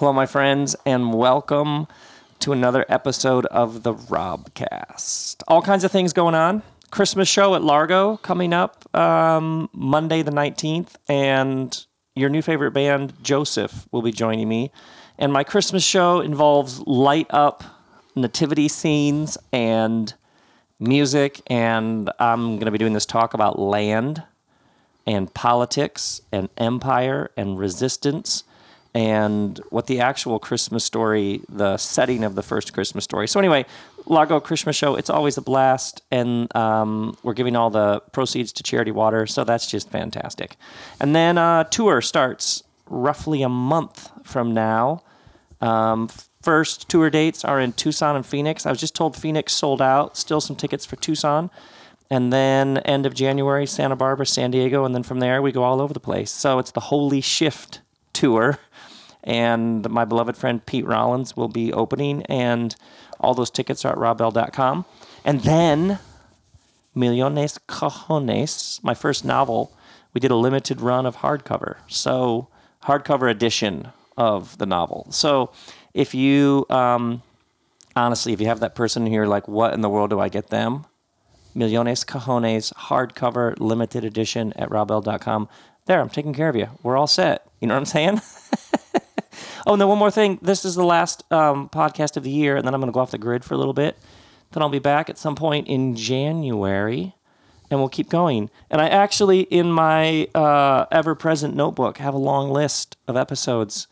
Hello, my friends, and welcome to another episode of the Robcast. All kinds of things going on. Christmas show at Largo coming up um, Monday the 19th, and your new favorite band, Joseph, will be joining me. And my Christmas show involves light up nativity scenes and music, and I'm going to be doing this talk about land and politics and empire and resistance and what the actual Christmas story, the setting of the first Christmas story. So anyway, Largo Christmas show, it's always a blast, and um, we're giving all the proceeds to Charity Water, so that's just fantastic. And then uh, tour starts roughly a month from now. Um, first tour dates are in Tucson and Phoenix. I was just told Phoenix sold out. Still some tickets for Tucson. And then end of January, Santa Barbara, San Diego, and then from there we go all over the place. So it's the Holy Shift tour and my beloved friend Pete Rollins will be opening, and all those tickets are at robbell.com. And then Millones Cajones, my first novel, we did a limited run of hardcover. So, hardcover edition of the novel. So, if you, um, honestly, if you have that person here, like, what in the world do I get them? Millones Cajones, hardcover, limited edition at robbell.com. There, I'm taking care of you. We're all set. You know what I'm saying? Oh, and then one more thing. This is the last um, podcast of the year, and then I'm going to go off the grid for a little bit. Then I'll be back at some point in January, and we'll keep going. And I actually, in my uh, ever present notebook, have a long list of episodes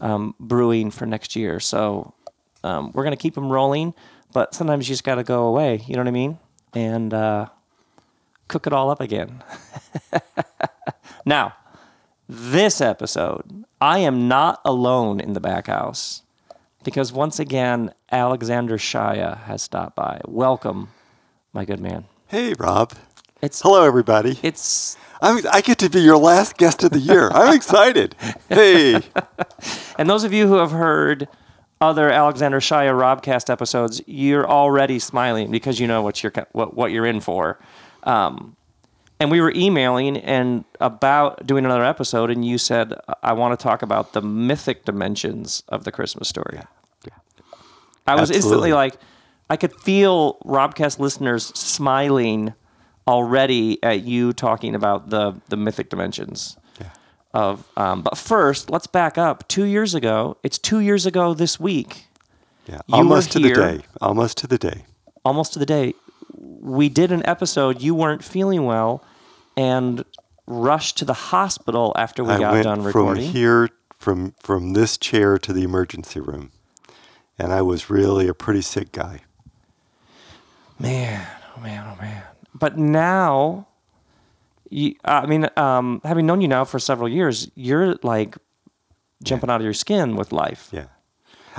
um, brewing for next year. So um, we're going to keep them rolling, but sometimes you just got to go away. You know what I mean? And uh, cook it all up again. now, this episode, I am not alone in the back house because once again, Alexander Shaia has stopped by. Welcome, my good man. Hey, Rob. It's Hello, everybody. It's I'm, I get to be your last guest of the year. I'm excited. Hey. and those of you who have heard other Alexander Shaia Robcast episodes, you're already smiling because you know what you're what, what you're in for. Um, and we were emailing and about doing another episode, and you said, "I want to talk about the mythic dimensions of the Christmas story." Yeah. I was Absolutely. instantly like, I could feel Robcast listeners smiling already at you talking about the the mythic dimensions Yeah. of. Um, but first, let's back up. Two years ago, it's two years ago this week, Yeah. Almost to the day. Almost to the day. almost to the day. We did an episode. You weren't feeling well, and rushed to the hospital after we I got done from recording. here, from, from this chair to the emergency room. And I was really a pretty sick guy. Man, oh man, oh man. But now, you, I mean, um, having known you now for several years, you're like jumping out of your skin with life. Yeah.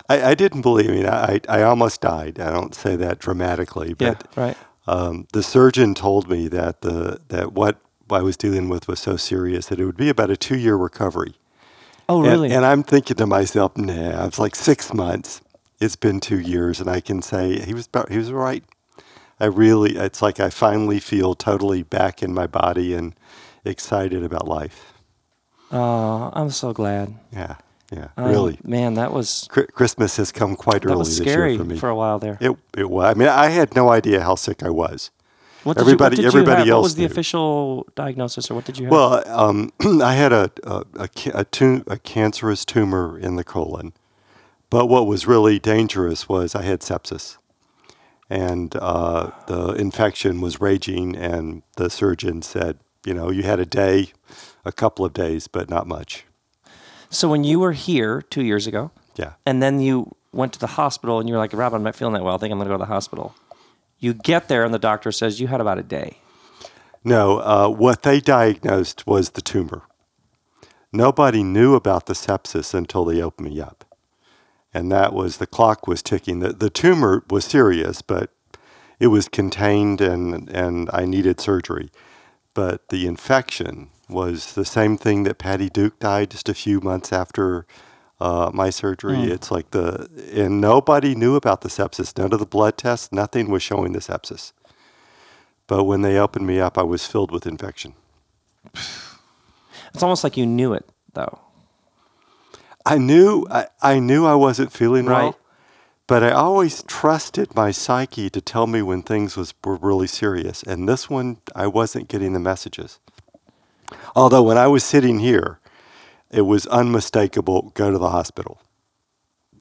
I, I didn't believe, I mean, I, I almost died. I don't say that dramatically, Yeah, but right. Um, the surgeon told me that the that what I was dealing with was so serious that it would be about a two year recovery. Oh, And- really? And, I'm thinking to myself, nah, it's like six months. It's been two years, and I can say he was about, he was right. I really, it's like I finally feel totally back in my body and excited about life. oh, I'm so glad. Yeah, yeah, Um, really. man, that was Christmas has come quite early this year for me. For a while there. it it was. I mean, I had no idea how sick I was. What everybody- you, what everybody have? What was the knew. official diagnosis, or what did you have? Well, um, I had a a, a, a, tu- a cancerous tumor in the colon, but what was really dangerous was I had sepsis, and uh, the infection was raging. And the surgeon said, you know, you had a day, a couple of days, but not much. So when you were here two years ago, Yeah, and then you went to the hospital, and you were like, "Rob, I'm not feeling that well. I think I'm going to go to the hospital." You get there, and the doctor says you had about a day. no. Uh, what they diagnosed was the tumor. Nobody knew about the sepsis until they opened me up. And that was the clock was ticking. The, the tumor was serious, but it was contained and, and I needed surgery. But the infection was the same thing that Patty Duke died just a few months after uh, my surgery. It's like the, and nobody knew about the sepsis. None of the blood tests, nothing was showing the sepsis. But when they opened me up, I was filled with infection. It's almost like you knew it, though. I knew I, I knew I wasn't feeling Right. well, but I always trusted my psyche to tell me when things was were really serious. And this one, I wasn't getting the messages. Although when I was sitting here, it was unmistakable. Go to the hospital.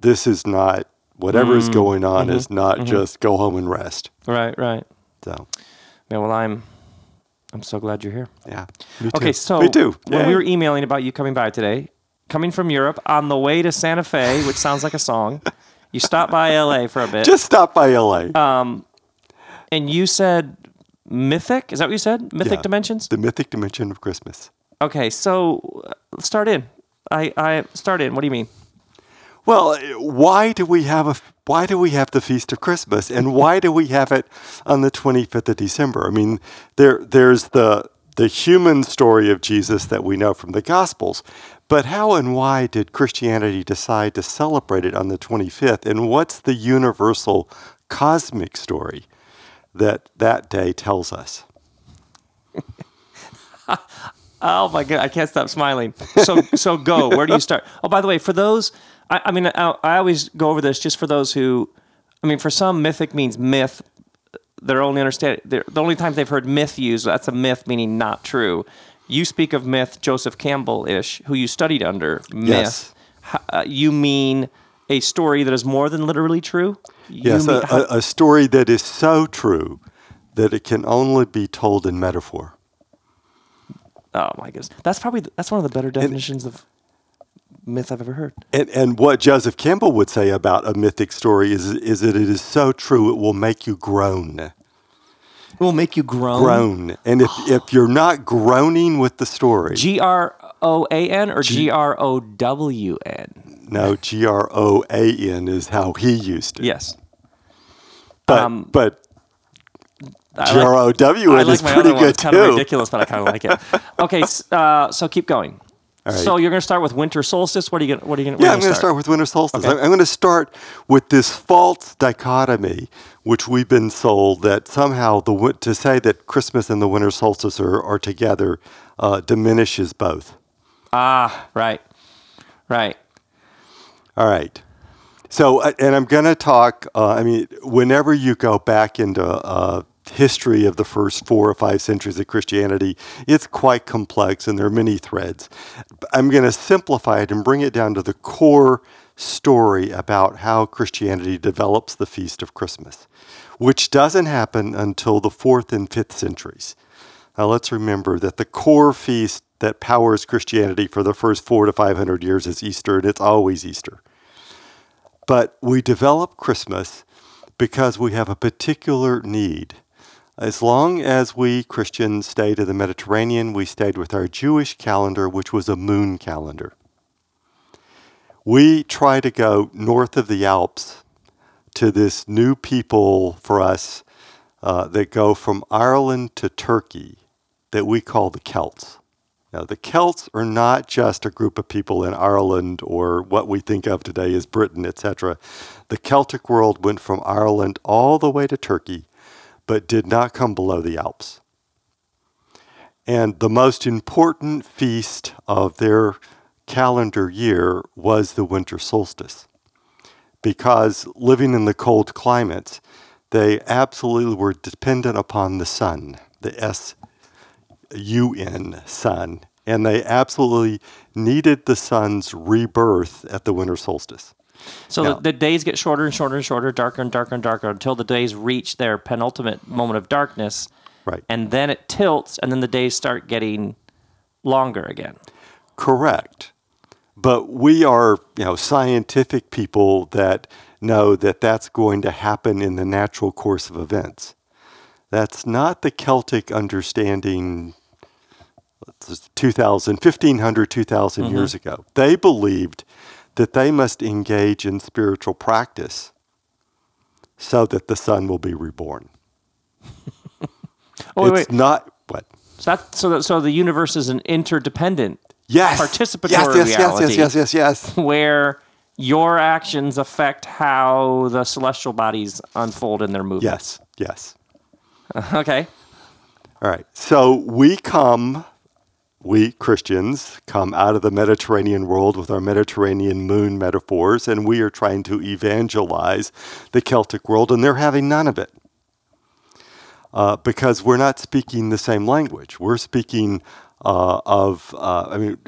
This is not whatever is Mm, going on mhm, is not mhm. just go home and rest. Right, right. So Yeah, well, I'm I'm so glad you're here. yeah. Me Okay, so me too. when we were emailing about you coming by today, coming from Europe on the way to Santa Fe, which sounds like a song, you stopped by LA for a bit, just stop by LA. um, and you said mythic. Is that what you said? Mythic Yeah. dimensions. the mythic dimension of Christmas. Okay, so uh, start in. I I start in. What do you mean? Well, why do we have a why do we have the feast of Christmas, and why do we have it on the 25th of December? I mean, there there's the the human story of Jesus that we know from the Gospels, but how and why did Christianity decide to celebrate it on the 25th? And what's the universal cosmic story that that day tells us? Oh my god, I can't stop smiling. So so go. Where do you start? Oh, by the way, for those, I, I mean, I, I always go over this just for those who, I mean, for some, mythic means myth. They're only understand. They're, the only times they've heard myth used, that's a myth meaning not true. You speak of myth, Joseph Campbell ish, who you studied under myth. Yes. Uh, you mean a story that is more than literally true? Yes, mean- a, a, story that is so true that it can only be told in metaphor. oh my goodness, that's probably that's one of the better definitions of myth I've ever heard. And, and what Joseph Campbell would say about a mythic story is, is that it is so true it will make you groan. It will make you groan. Groan. And if, if you're not groaning with the story, G R O A N or G R O W N? No, G R O A N is how he used it. Yes. But, um, but G R O W N is my pretty other one. good It's kind of too. ridiculous, but I kind of like it. Okay, s- uh, so keep going. All right. So you're going to start with winter solstice. What are you going? What are you going? Yeah, I'm going to start with winter solstice. Okay. I'm, I'm going to start with this false dichotomy, which we've been sold that somehow the win- to say that Christmas and the winter solstice are, are together uh, diminishes both. Ah, right, right. All right. So, uh, and I'm going to talk. Uh, I mean, whenever you go back into uh, history of the first four or five centuries of Christianity, it's quite complex, and there are many threads. I'm going to simplify it and bring it down to the core story about how Christianity develops the feast of Christmas, which doesn't happen until the fourth and fifth centuries. Now, let's remember that the core feast that powers Christianity for the first four to five hundred years is Easter, and it's always Easter. But we develop Christmas because we have a particular need. As long as we Christians stayed in the Mediterranean, we stayed with our Jewish calendar, which was a moon calendar. We try to go north of the Alps to this new people for us uh, that go from Ireland to Turkey that we call the Celts. Now, the Celts are not just a group of people in Ireland or what we think of today as Britain, etc. The Celtic world went from Ireland all the way to Turkey, but did not come below the Alps. And the most important feast of their calendar year was the winter solstice. Because living in the cold climates, they absolutely were dependent upon the sun, the S UN sun, and they absolutely needed the sun's rebirth at the winter solstice. So Yeah. the, the days get shorter and shorter and shorter, darker and darker and darker until the days reach their penultimate moment of darkness, Right. and then it tilts, and then the days start getting longer again. Correct. But we are, you know, scientific people that know that that's going to happen in the natural course of events. That's not the Celtic understanding let's just 2000, 1500, 2000 mm-hmm. years ago. They believed that they must engage in spiritual practice so that the sun will be reborn. Oh, wait, it's wait. not what? So that so that, so the universe is an interdependent Yes. Participatory yes, yes, yes, yes, yes, yes, yes. where your actions affect how the celestial bodies unfold in their movement. Yes, yes. Okay. All right. So we come we Christians come out of the Mediterranean world with our Mediterranean moon metaphors, and we are trying to evangelize the Celtic world, and they're having none of it. Uh, because we're not speaking the same language. We're speaking uh, of, uh, I mean,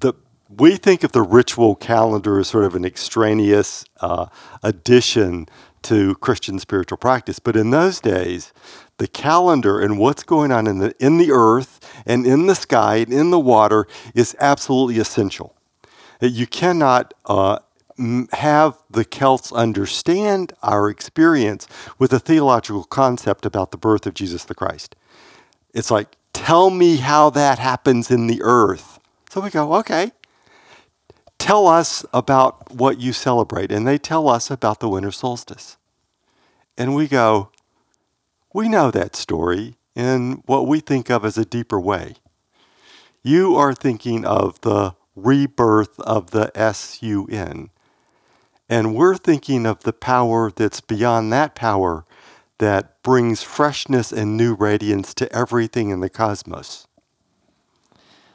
the, we think of the ritual calendar as sort of an extraneous uh, addition to Christian spiritual practice. But in those days, the calendar and what's going on in the, in the earth and in the sky and in the water is absolutely essential. You cannot uh, have the Celts understand our experience with a theological concept about the birth of Jesus the Christ. It's like, tell me how that happens in the earth. So we go, okay. Tell us about what you celebrate. And they tell us about the winter solstice. And we go, we know that story in what we think of as a deeper way. You are thinking of the rebirth of the SUN. And we're thinking of the power that's beyond that power that brings freshness and new radiance to everything in the cosmos.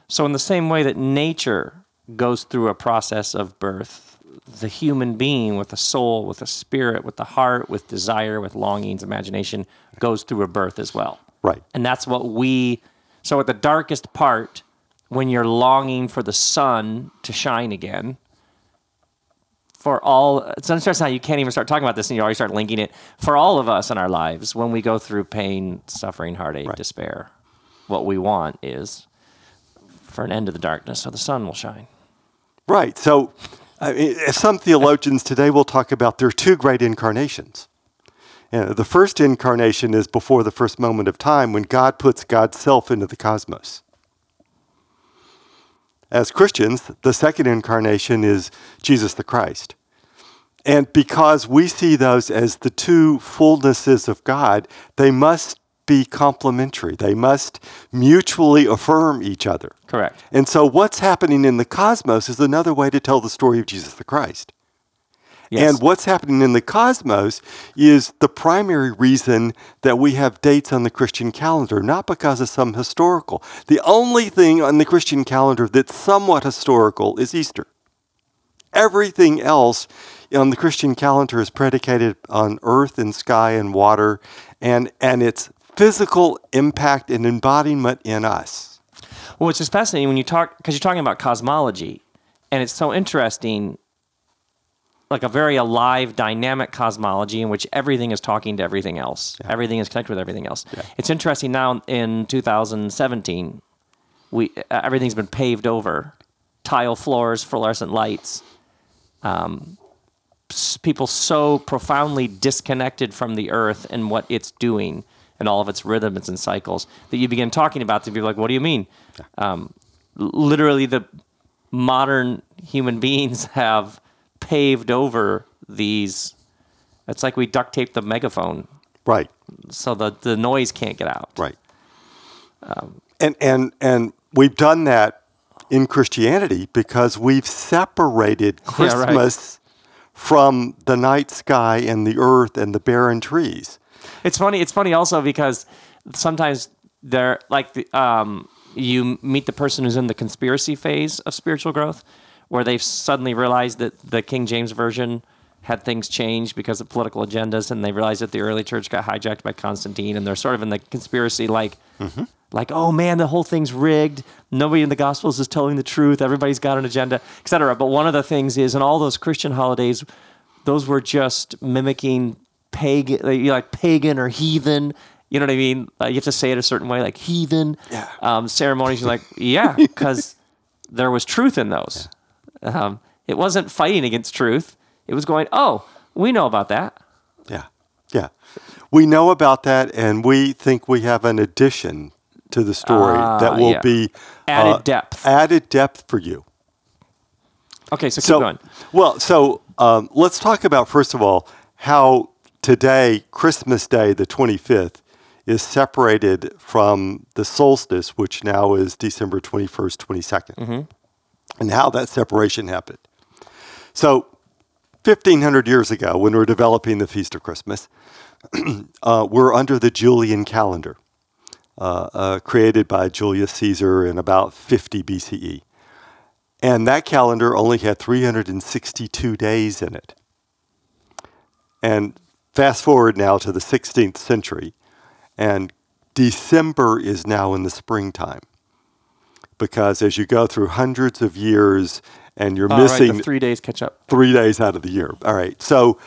So, in the same way that nature goes through a process of birth, the human being with a soul, with a spirit, with the heart, with desire, with longings, imagination goes through a birth as well. Right. And that's what we, so at the darkest part, when you're longing for the sun to shine again, for all, it's interesting how you can't even start talking about this and you already start linking it. For all of us in our lives, when we go through pain, suffering, heartache, Right. despair, what we want is for an end to the darkness so the sun will shine. Right. So, I mean, some theologians today will talk about there are two great incarnations. You know, the first incarnation is before the first moment of time when God puts God's self into the cosmos. As Christians, the second incarnation is Jesus the Christ. And because we see those as the two fullnesses of God, they must be complementary. They must mutually affirm each other. Correct. And so, what's happening in the cosmos is another way to tell the story of Jesus the Christ. Yes. And what's happening in the cosmos is the primary reason that we have dates on the Christian calendar, not because of some historical. The only thing on the Christian calendar that's somewhat historical is Easter. Everything else on the Christian calendar is predicated on earth and sky and water and, and its physical impact and embodiment in us. Well, which is fascinating when you talk because you're talking about cosmology, and it's so interesting, like a very alive, dynamic cosmology in which everything is talking to everything else. Everything is connected with everything else. It's interesting now in 2017, we uh, everything's been paved over, tile floors, fluorescent lights. Um, people so profoundly disconnected from the earth and what it's doing and all of its rhythms and cycles that you begin talking about to be like, what do you mean? Um, literally, the modern human beings have paved over these. It's like we duct taped the megaphone Right. so the, the noise can't get out. Right. and and and we've done that in Christianity because we've separated Yeah, right. Christmas from the night sky and the earth and the barren trees. It's funny. It's funny also because sometimes they're like the, um, you meet the person who's in the conspiracy phase of spiritual growth, where they've suddenly realized that the King James version had things changed because of political agendas, and they realized that the early church got hijacked by Constantine, and they're sort of in the conspiracy like. Like, oh man, the whole thing's rigged. Nobody in the Gospels is telling the truth. Everybody's got an agenda, etc. But one of the things is, in all those Christian holidays, those were just mimicking pagan, like, you know, like pagan or heathen. You know what I mean? Uh, you have to say it a certain way, like heathen Yeah. um, ceremonies. You're like, yeah, because there was truth in those. Um, it wasn't fighting against truth. It was going, oh, we know about that. Yeah. Yeah. We know about that and we think we have an addition to the story Ah, that will yeah. be Added uh, depth. Added depth for you. Okay, so keep So, going. well, so um, let's talk about first of all how today, Christmas Day, the 25th, is separated from the solstice, which now is December 21st, 22nd, and how that separation happened. So, 1500 years ago, when we were developing the Feast of Christmas, uh, we're under the Julian calendar. uh, uh, created by Julius Caesar in about 50 BCE. And that calendar only had 362 days in it. And fast forward now to the 16th century, and December is now in the springtime. Because as you go through hundreds of years and you're All right, missing the three days catch up. three days out of the year. All right. So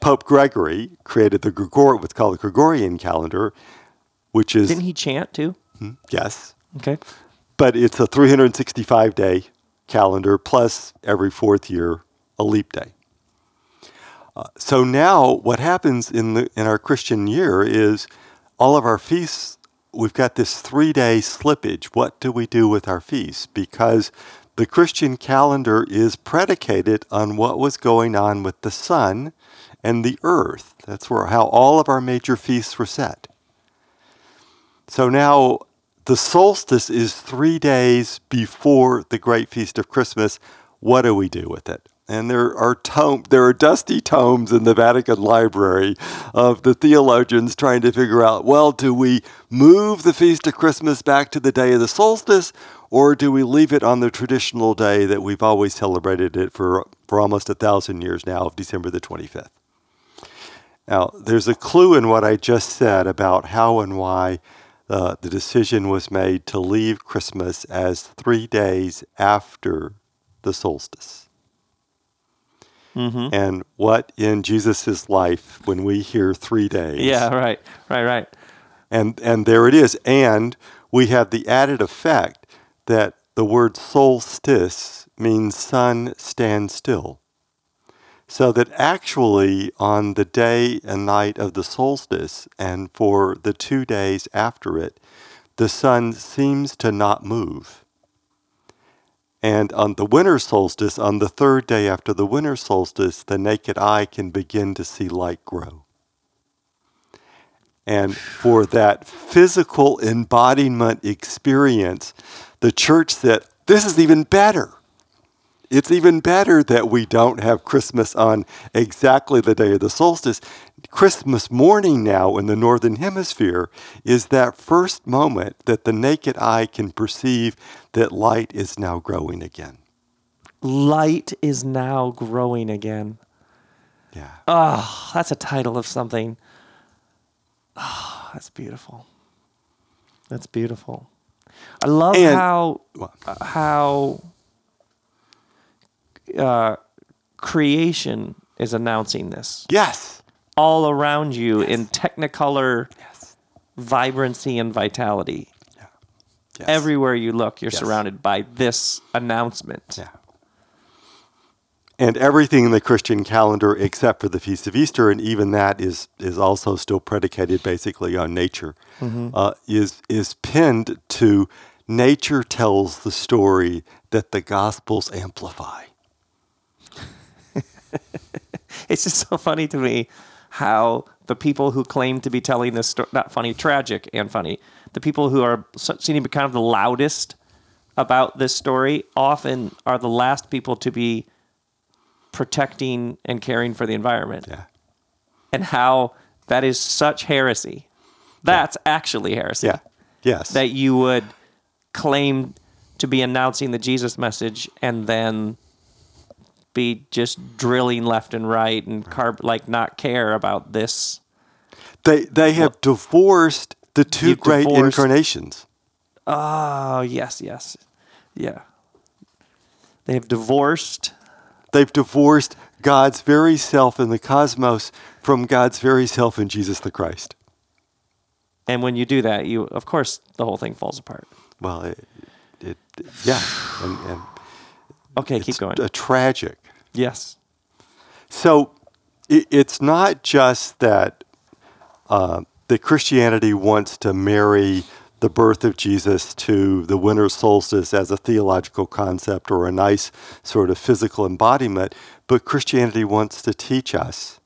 Pope Gregory created the Gregor, what's called the Gregorian calendar, which is Didn't he chant too? Hmm? yes, Okay. but it's a 365 day calendar plus every fourth year a leap day. So now what happens in the in our Christian year is all of our feasts we've got this 3-day slippage. What do we do with our feasts? Because the Christian calendar is predicated on what was going on with the sun and the earth. That's where how all of our major feasts were set. So now the solstice is three days before the great feast of Christmas. What do we do with it? And there are tome, there are dusty tomes in the Vatican Library of the theologians trying to figure out, well, do we move the feast of Christmas back to the day of the solstice, or do we leave it on the traditional day that we've always celebrated it for, for almost a thousand years now of December the 25th? Now, there's a clue in what I just said about how and why uh, the decision was made to leave Christmas as three days after the solstice. Mm-hmm. And what in Jesus' life when we hear three days? Yeah, right, right, right. And, and there it is. And we have the added effect that the word solstice means sun stand still. So that actually, on the day and night of the solstice, and for the two days after it, the sun seems to not move. And on the winter solstice, on the third day after the winter solstice, the naked eye can begin to see light grow. And for that physical embodiment experience, the church said, This is even better. It's even better that we don't have Christmas on exactly the day of the solstice. Christmas morning now in the Northern Hemisphere is that first moment that the naked eye can perceive that light is now growing again. Light is now growing again. Yeah. Oh, that's a title of something. Oh, that's beautiful. That's beautiful. I love And- how Well, uh, how uh, creation is announcing this yes. All around you in technicolor Yes. vibrancy and vitality. yes. Everywhere you look, you're Yes. surrounded by this announcement. Yeah. And everything in the Christian calendar except for the Feast of Easter, and even that is, is also still predicated basically on nature, uh, is, is pinned to nature tells the story that the Gospels amplify. It's just so funny to me how the people who claim to be telling this story, not funny, tragic and funny, the people who are so- seem to be kind of the loudest about this story often are the last people to be protecting and caring for the environment. Yeah. And how that is such heresy. That's actually heresy. Yeah. Yes. That you would claim to be announcing the Jesus message and then be just drilling left and right and carb like not care about this. they, they have divorced the two great divorced- incarnations. Oh, yes, yes. Yeah. They have divorced They've divorced God's very self in the cosmos from God's very self in Jesus the Christ. and when you do that, you of course the whole thing falls apart. Well, it, it yeah, and, and Okay, keep it's going. a tragic. yes. So it, it's not just that uh, that Christianity wants to marry the birth of Jesus to the winter solstice as a theological concept or a nice sort of physical embodiment, but Christianity wants to teach us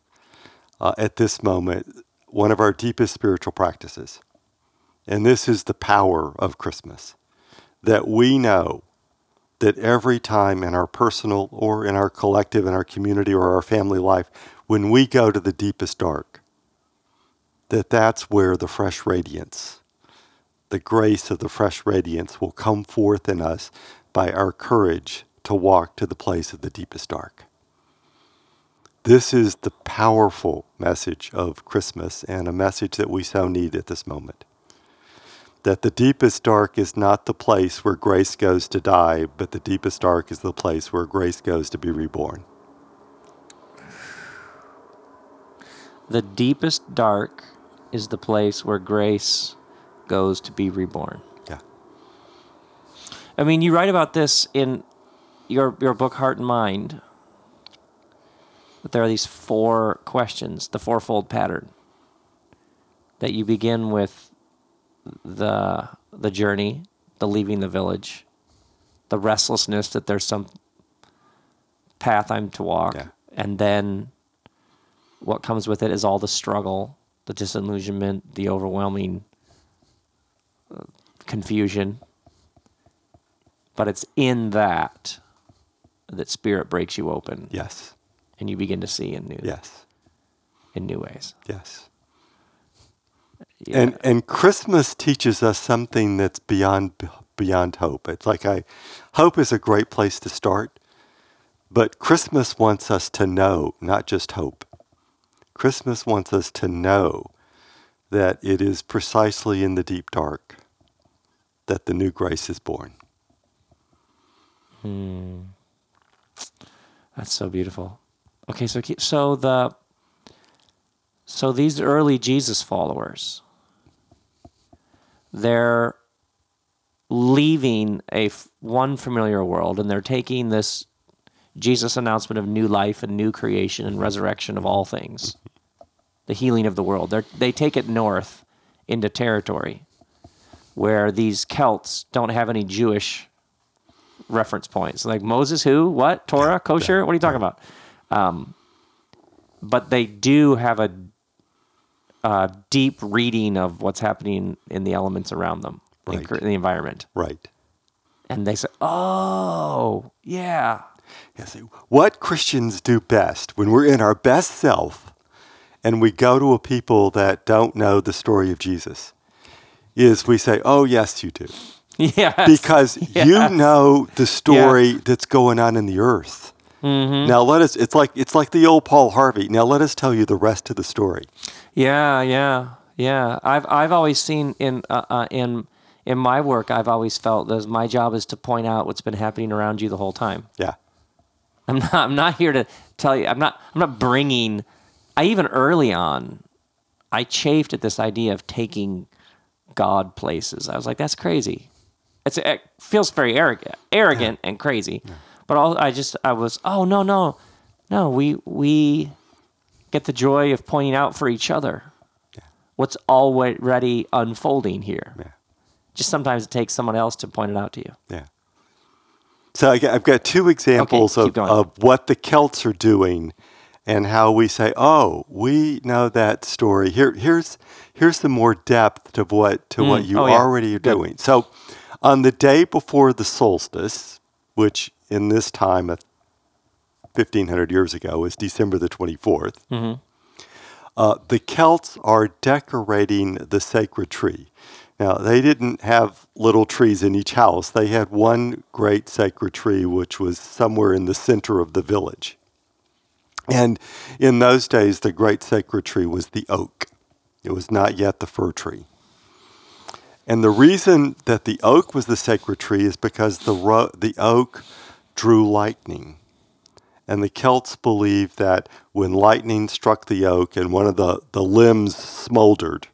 uh, at this moment one of our deepest spiritual practices. And this is the power of Christmas that we know that every time in our personal or in our collective, in our community or our family life, when we go to the deepest dark, that that's where the fresh radiance the grace of the fresh radiance will come forth in us by our courage to walk to the place of the deepest dark. This is the powerful message of Christmas and a message that we so need at this moment. That the deepest dark is not the place where grace goes to die, but the deepest dark is the place where grace goes to be reborn. The deepest dark is the place where grace goes to be reborn. Yeah. I mean, you write about this in your your book Heart and Mind. But there are these four questions, the fourfold pattern. That you begin with the the journey, the leaving the village, the restlessness that there's some path I'm to walk, Yeah. and then what comes with it is all the struggle, the disillusionment, the overwhelming uh, confusion. But it's in that that spirit breaks you open Yes. and you begin to see in new Yes. in new ways. Yes. Yeah. And and Christmas teaches us something that's beyond beyond hope. It's like I hope is a great place to start, but Christmas wants us to know, not just hope. Christmas wants us to know that it is precisely in the deep dark that the new grace is born. Hmm. That's so beautiful. Okay, so so the so these early Jesus followers, they're leaving a f- one familiar world and they're taking this Jesus announcement of new life and new creation and resurrection of all things, the healing of the world. They they take it north into territory where these Celts don't have any Jewish reference points. Like Moses, who, what, Torah, kosher? What are you talking about? Um, but they do have a, a deep reading of what's happening in the elements around them, in Right. cr- in the environment, Right. and they say, "Oh, yeah, Yes. What Christians do best when we're in our best self and we go to a people that don't know the story of Jesus is we say, Oh, yes, you do. yes, Because Yes. you know the story that's going on in the earth. Mm-hmm. Now let us it's like it's like the old Paul Harvey. Now let us tell you the rest of the story. yeah, yeah, yeah." I've I've always seen in uh, uh, in in my work, I've always felt that my job is to point out what's been happening around you the whole time. Yeah. I'm not. I'm not here to tell you. I'm not. I'm not bringing. I even early on, I chafed at this idea of taking God places. I was like, that's crazy. It's it feels very arrogant, arrogant and crazy. But all, I just I was. Oh no no, no. We we get the joy of pointing out for each other what's already unfolding here. Yeah. Just sometimes it takes someone else to point it out to you. Yeah. So I got- I've got two examples keep of, of what the Celts are doing and how we say, oh, we know that story. Here, here's, here's the more depth to what, to mm, what you Oh, yeah. already are Good. doing. So on the day before the solstice, which in this time, uh, 1500 years ago, is December the 24th, Mm-hmm. uh, the Celts are decorating the sacred tree. Now, they didn't have little trees in each house. They had one great sacred tree, which was somewhere in the center of the village. And in those days, the great sacred tree was the oak. It was not yet the fir tree. And the reason that the oak was the sacred tree is because the, ro- the oak drew lightning. And the Celts believed that when lightning struck the oak and one of the, the limbs smoldered,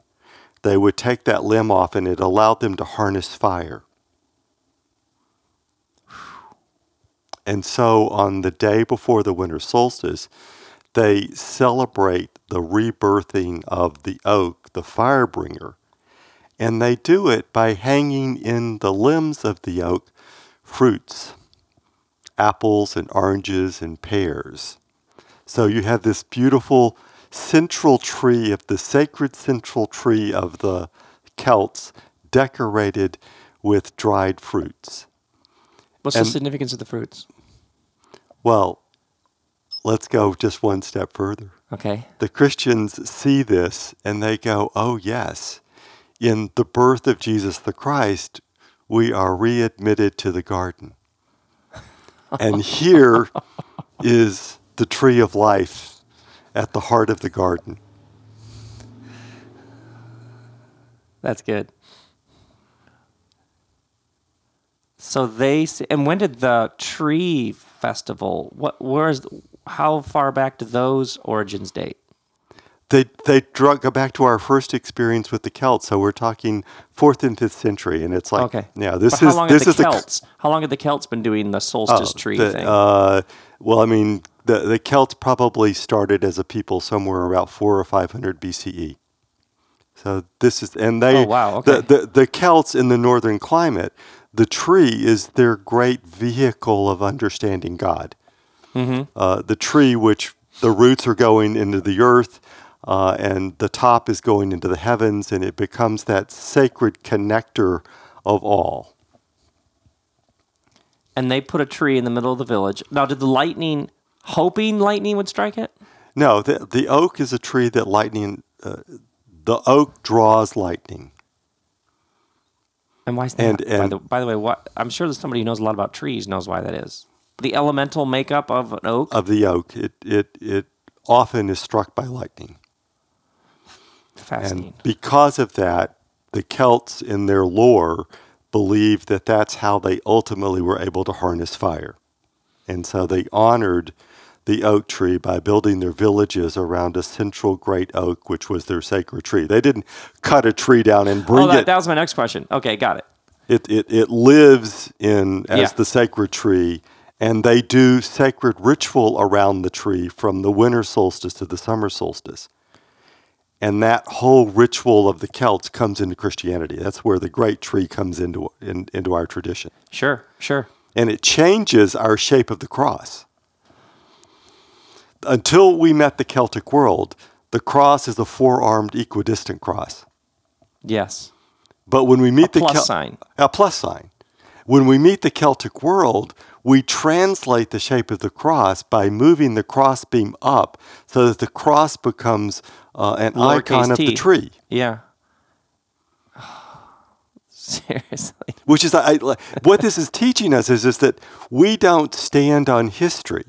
they would take that limb off and it allowed them to harness fire. And so on the day before the winter solstice, they celebrate the rebirthing of the oak, the fire bringer. And they do it by hanging in the limbs of the oak fruits apples and oranges and pears. So you have this beautiful central tree of the sacred central tree of the Celts decorated with dried fruits. What's And- the significance of the fruits? Well, let's go just one step further. Okay. The Christians see this and they go, oh, yes, in the birth of Jesus the Christ, we are readmitted to the garden. And here is the tree of life at the heart of the garden. That's good. So they and when did the tree festival? What where's how far back do those origins date? They they go back to our first experience with the Celts, so we're talking fourth and fifth century, and it's like Okay. yeah, this is long this is the Celts? how long have the Celts been doing the solstice Oh, tree the, thing? Uh, well, I mean, the the Celts probably started as a people somewhere about four or five hundred BCE. So this is, and they, Oh, wow, okay. the, the the Celts in the northern climate, the tree is their great vehicle of understanding God. mm-hmm. Uh, the tree, which the roots are going into the earth, uh, and the top is going into the heavens, and it becomes that sacred connector of all. And they put a tree in the middle of the village. Now, did the lightning, hoping lightning would strike it? No, the the oak is a tree that lightning. Uh, the oak draws lightning. And why is that? And- by, and- the, by the way, what I'm sure that somebody who knows a lot about trees knows why that is. The elemental makeup of an oak. Of the oak, it it it often is struck by lightning, Fascinating. and because of that, the Celts in their lore believed that that's how they ultimately were able to harness fire, and so they honored the oak tree by building their villages around a central great oak, which was their sacred tree. They didn't cut a tree down and bring oh, that, it that was my next question. Okay, got it. It, it, it lives in as Yeah. the sacred tree, and they do sacred ritual around the tree from the winter solstice to the summer solstice. And that whole ritual of the Celts comes into Christianity. That's where the great tree comes into, in, into our tradition. Sure, sure. And it changes our shape of the cross. Until we met the Celtic world, the cross is a four armed equidistant cross. Yes. But when we meet the plus Cel- sign. a plus sign. When we meet the Celtic world, we translate the shape of the cross by moving the cross beam up so that the cross becomes uh, an Lowercase icon of t. the tree. Yeah. Seriously. Which is I, I- what this is teaching us is, is that we don't stand on history.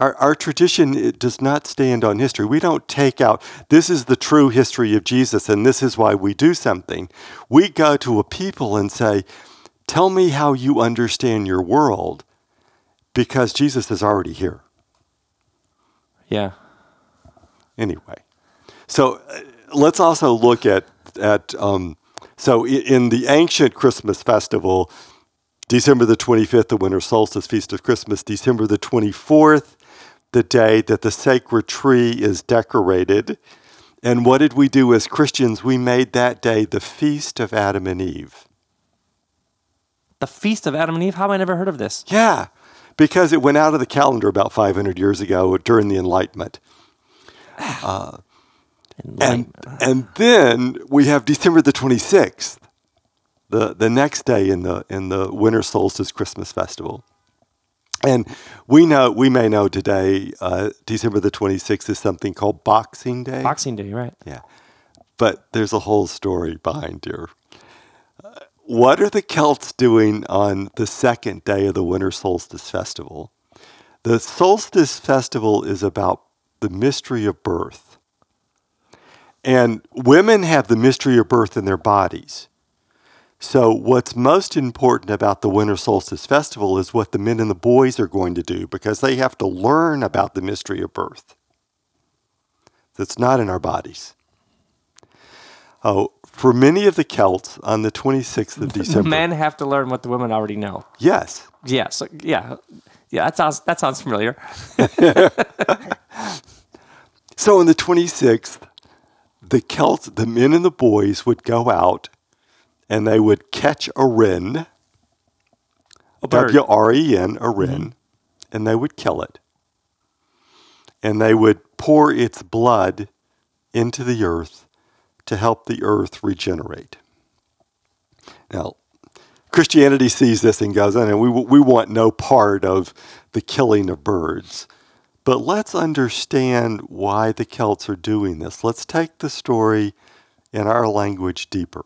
Our, our tradition it does not stand on history. We don't take out, this is the true history of Jesus and this is why we do something. We go to a people and say, Tell me how you understand your world because Jesus is already here. Yeah. anyway. So uh, let's also look at at um, so in the ancient Christmas festival, December the twenty fifth, the winter solstice feast of Christmas, December the twenty fourth, the day that the sacred tree is decorated. And what did we do as Christians? We made that day the feast of Adam and Eve. The Feast of Adam and Eve? How have I never heard of this? Yeah, because it went out of the calendar about 500 years ago during the Enlightenment. And, Enlightenment. and then we have December the 26th, the, the next day in the, in the winter solstice Christmas festival. And we know we may know today uh, December the 26th is something called Boxing Day. Boxing Day, right? Yeah. But there's a whole story behind here. What are the Celts doing on the second day of the winter solstice festival? The solstice festival is about the mystery of birth. And women have the mystery of birth in their bodies. So, what's most important about the Winter Solstice Festival is what the men and the boys are going to do because they have to learn about the mystery of birth. That's not in our bodies. Oh, for many of the Celts, on the 26th of December. men have to learn what the women already know. Yes. Yeah. So yeah, yeah. That sounds that sounds familiar. So on the 26th, the Celts, the men and the boys would go out and they would catch a wren, A. W R E N, a wren, mm-hmm. and they would kill it. And they would pour its blood into the earth to help the earth regenerate. Now, Christianity sees this and goes, and we, we want no part of the killing of birds. But let's understand why the Celts are doing this. Let's take the story in our language deeper.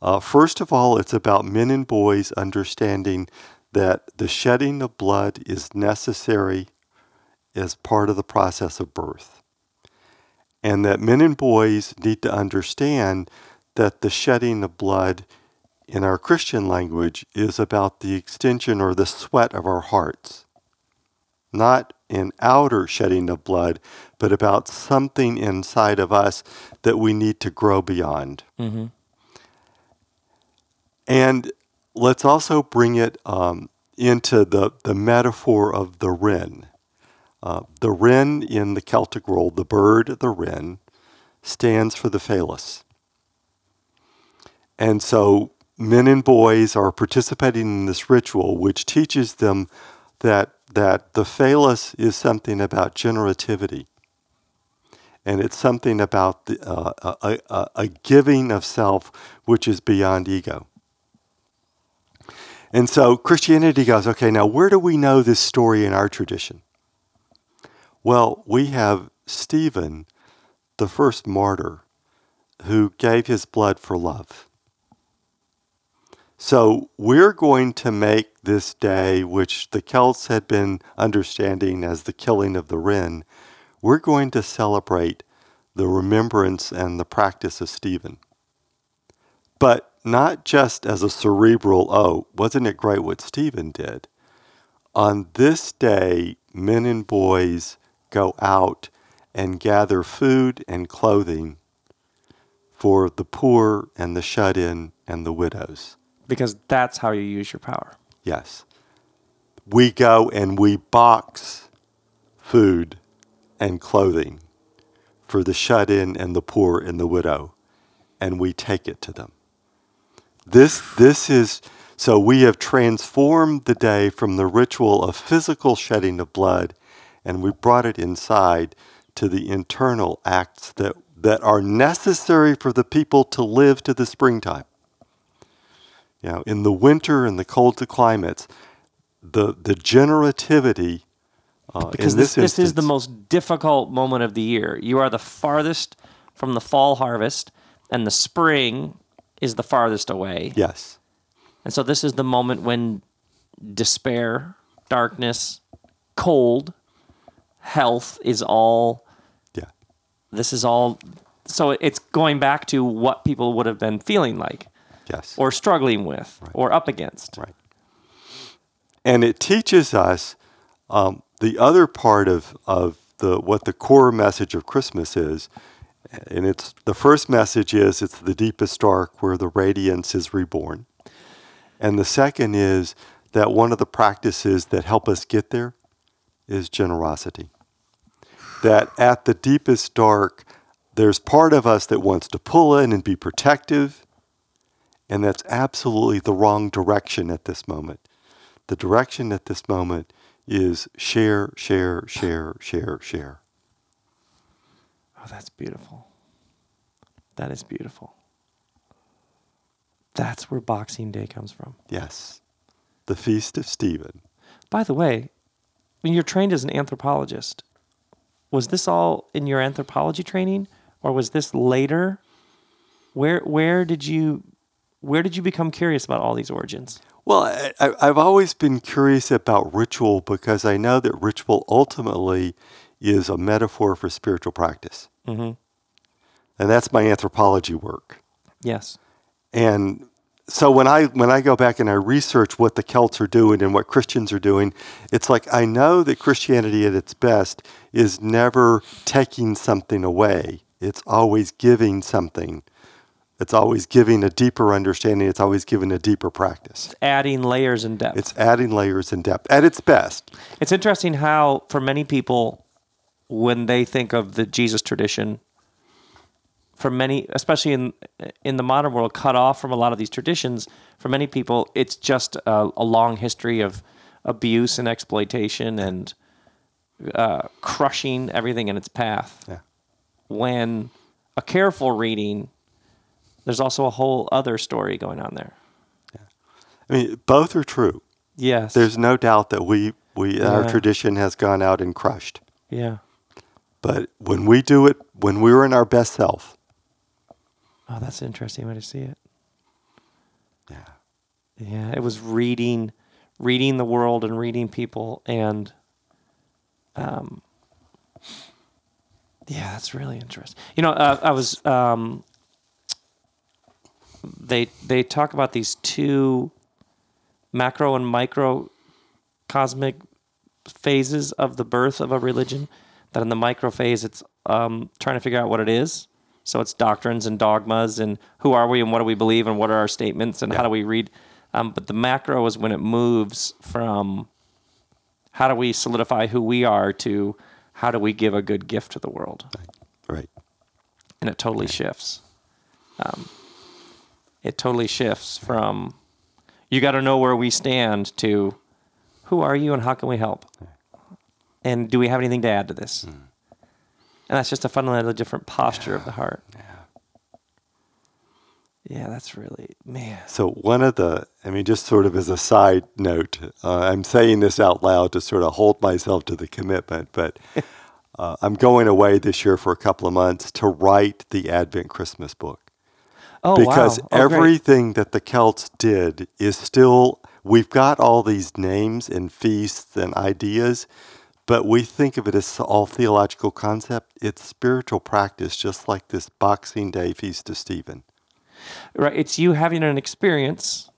Uh, first of all, it's about men and boys understanding that the shedding of blood is necessary as part of the process of birth. And that men and boys need to understand that the shedding of blood in our Christian language is about the extension or the sweat of our hearts. Not an outer shedding of blood, but about something inside of us that we need to grow beyond. Mm-hmm. And let's also bring it um, into the, the metaphor of the wren. Uh, the wren in the Celtic world, the bird, the wren, stands for the phallus. And so men and boys are participating in this ritual, which teaches them that, that the phallus is something about generativity. And it's something about the, uh, a, a, a giving of self which is beyond ego. And so Christianity goes, okay, now where do we know this story in our tradition? Well, we have Stephen, the first martyr, who gave his blood for love. So we're going to make this day, which the Celts had been understanding as the killing of the wren, we're going to celebrate the remembrance and the practice of Stephen. But not just as a cerebral, oh, wasn't it great what Stephen did? On this day, men and boys go out and gather food and clothing for the poor and the shut in and the widows because that's how you use your power. Yes. We go and we box food and clothing for the shut in and the poor and the widow, and we take it to them. This, this is so we have transformed the day from the ritual of physical shedding of blood, and we brought it inside to the internal acts that, that are necessary for the people to live to the springtime. You know, in the winter and the cold climates, the the generativity. Uh, because this, this, this is the most difficult moment of the year. You are the farthest from the fall harvest, and the spring is the farthest away. Yes. And so this is the moment when despair, darkness, cold, health is all. Yeah. This is all. So it's going back to what people would have been feeling like. Yes. Or struggling with, right. or up against. Right. And it teaches us um, the other part of, of the what the core message of Christmas is. And it's the first message is it's the deepest dark where the radiance is reborn. And the second is that one of the practices that help us get there is generosity. That at the deepest dark, there's part of us that wants to pull in and be protective, and that's absolutely the wrong direction at this moment. The direction at this moment is share, share, share, share, share. Oh, that's beautiful. That is beautiful. That's where Boxing Day comes from. Yes. The Feast of Stephen. By the way, when you're trained as an anthropologist, was this all in your anthropology training or was this later? Where where did you where did you become curious about all these origins? Well, I, have always been curious about ritual because I know that ritual ultimately is a metaphor for spiritual practice. Mm-hmm. And that's my anthropology work. Yes. And so when I when I go back and I research what the Celts are doing and what Christians are doing, it's like I know that Christianity at its best is never taking something away. It's always giving something it's always giving a deeper understanding. It's always giving a deeper practice. It's adding layers and depth. It's adding layers and depth at its best. It's interesting how, for many people, when they think of the Jesus tradition, for many, especially in in the modern world, cut off from a lot of these traditions, for many people, it's just a, a long history of abuse and exploitation and uh, crushing everything in its path. Yeah. When a careful reading there's also a whole other story going on there. Yeah. I mean, both are true. Yes. There's no doubt that we, we yeah. our tradition has gone out and crushed. Yeah. But when we do it, when we're in our best self, Oh, that's an interesting way to see it. Yeah. Yeah, it was reading, reading the world and reading people, and um, yeah, that's really interesting. You know, uh, I was um, they they talk about these two macro and micro cosmic phases of the birth of a religion. That in the micro phase, it's um, trying to figure out what it is. So it's doctrines and dogmas and who are we and what do we believe and what are our statements and how do we read. Um, but the macro is when it moves from how do we solidify who we are to how do we give a good gift to the world. Right. And it totally shifts. Um, it totally shifts from you got to know where we stand to who are you and how can we help? And do we have anything to add to this? And that's just a fundamentally different posture of the heart. Yeah, Yeah, that's really man. So one of the, I mean, just sort of as a side note, uh, I'm saying this out loud to sort of hold myself to the commitment, but uh, I'm going away this year for a couple of months to write the Advent Christmas book Oh because wow! Oh, great. everything that the Celts did is still. We've got all these names and feasts and ideas, but we think of it as all theological concept. It's spiritual practice, just like this Boxing Day feast of Stephen. right, it's you having an experience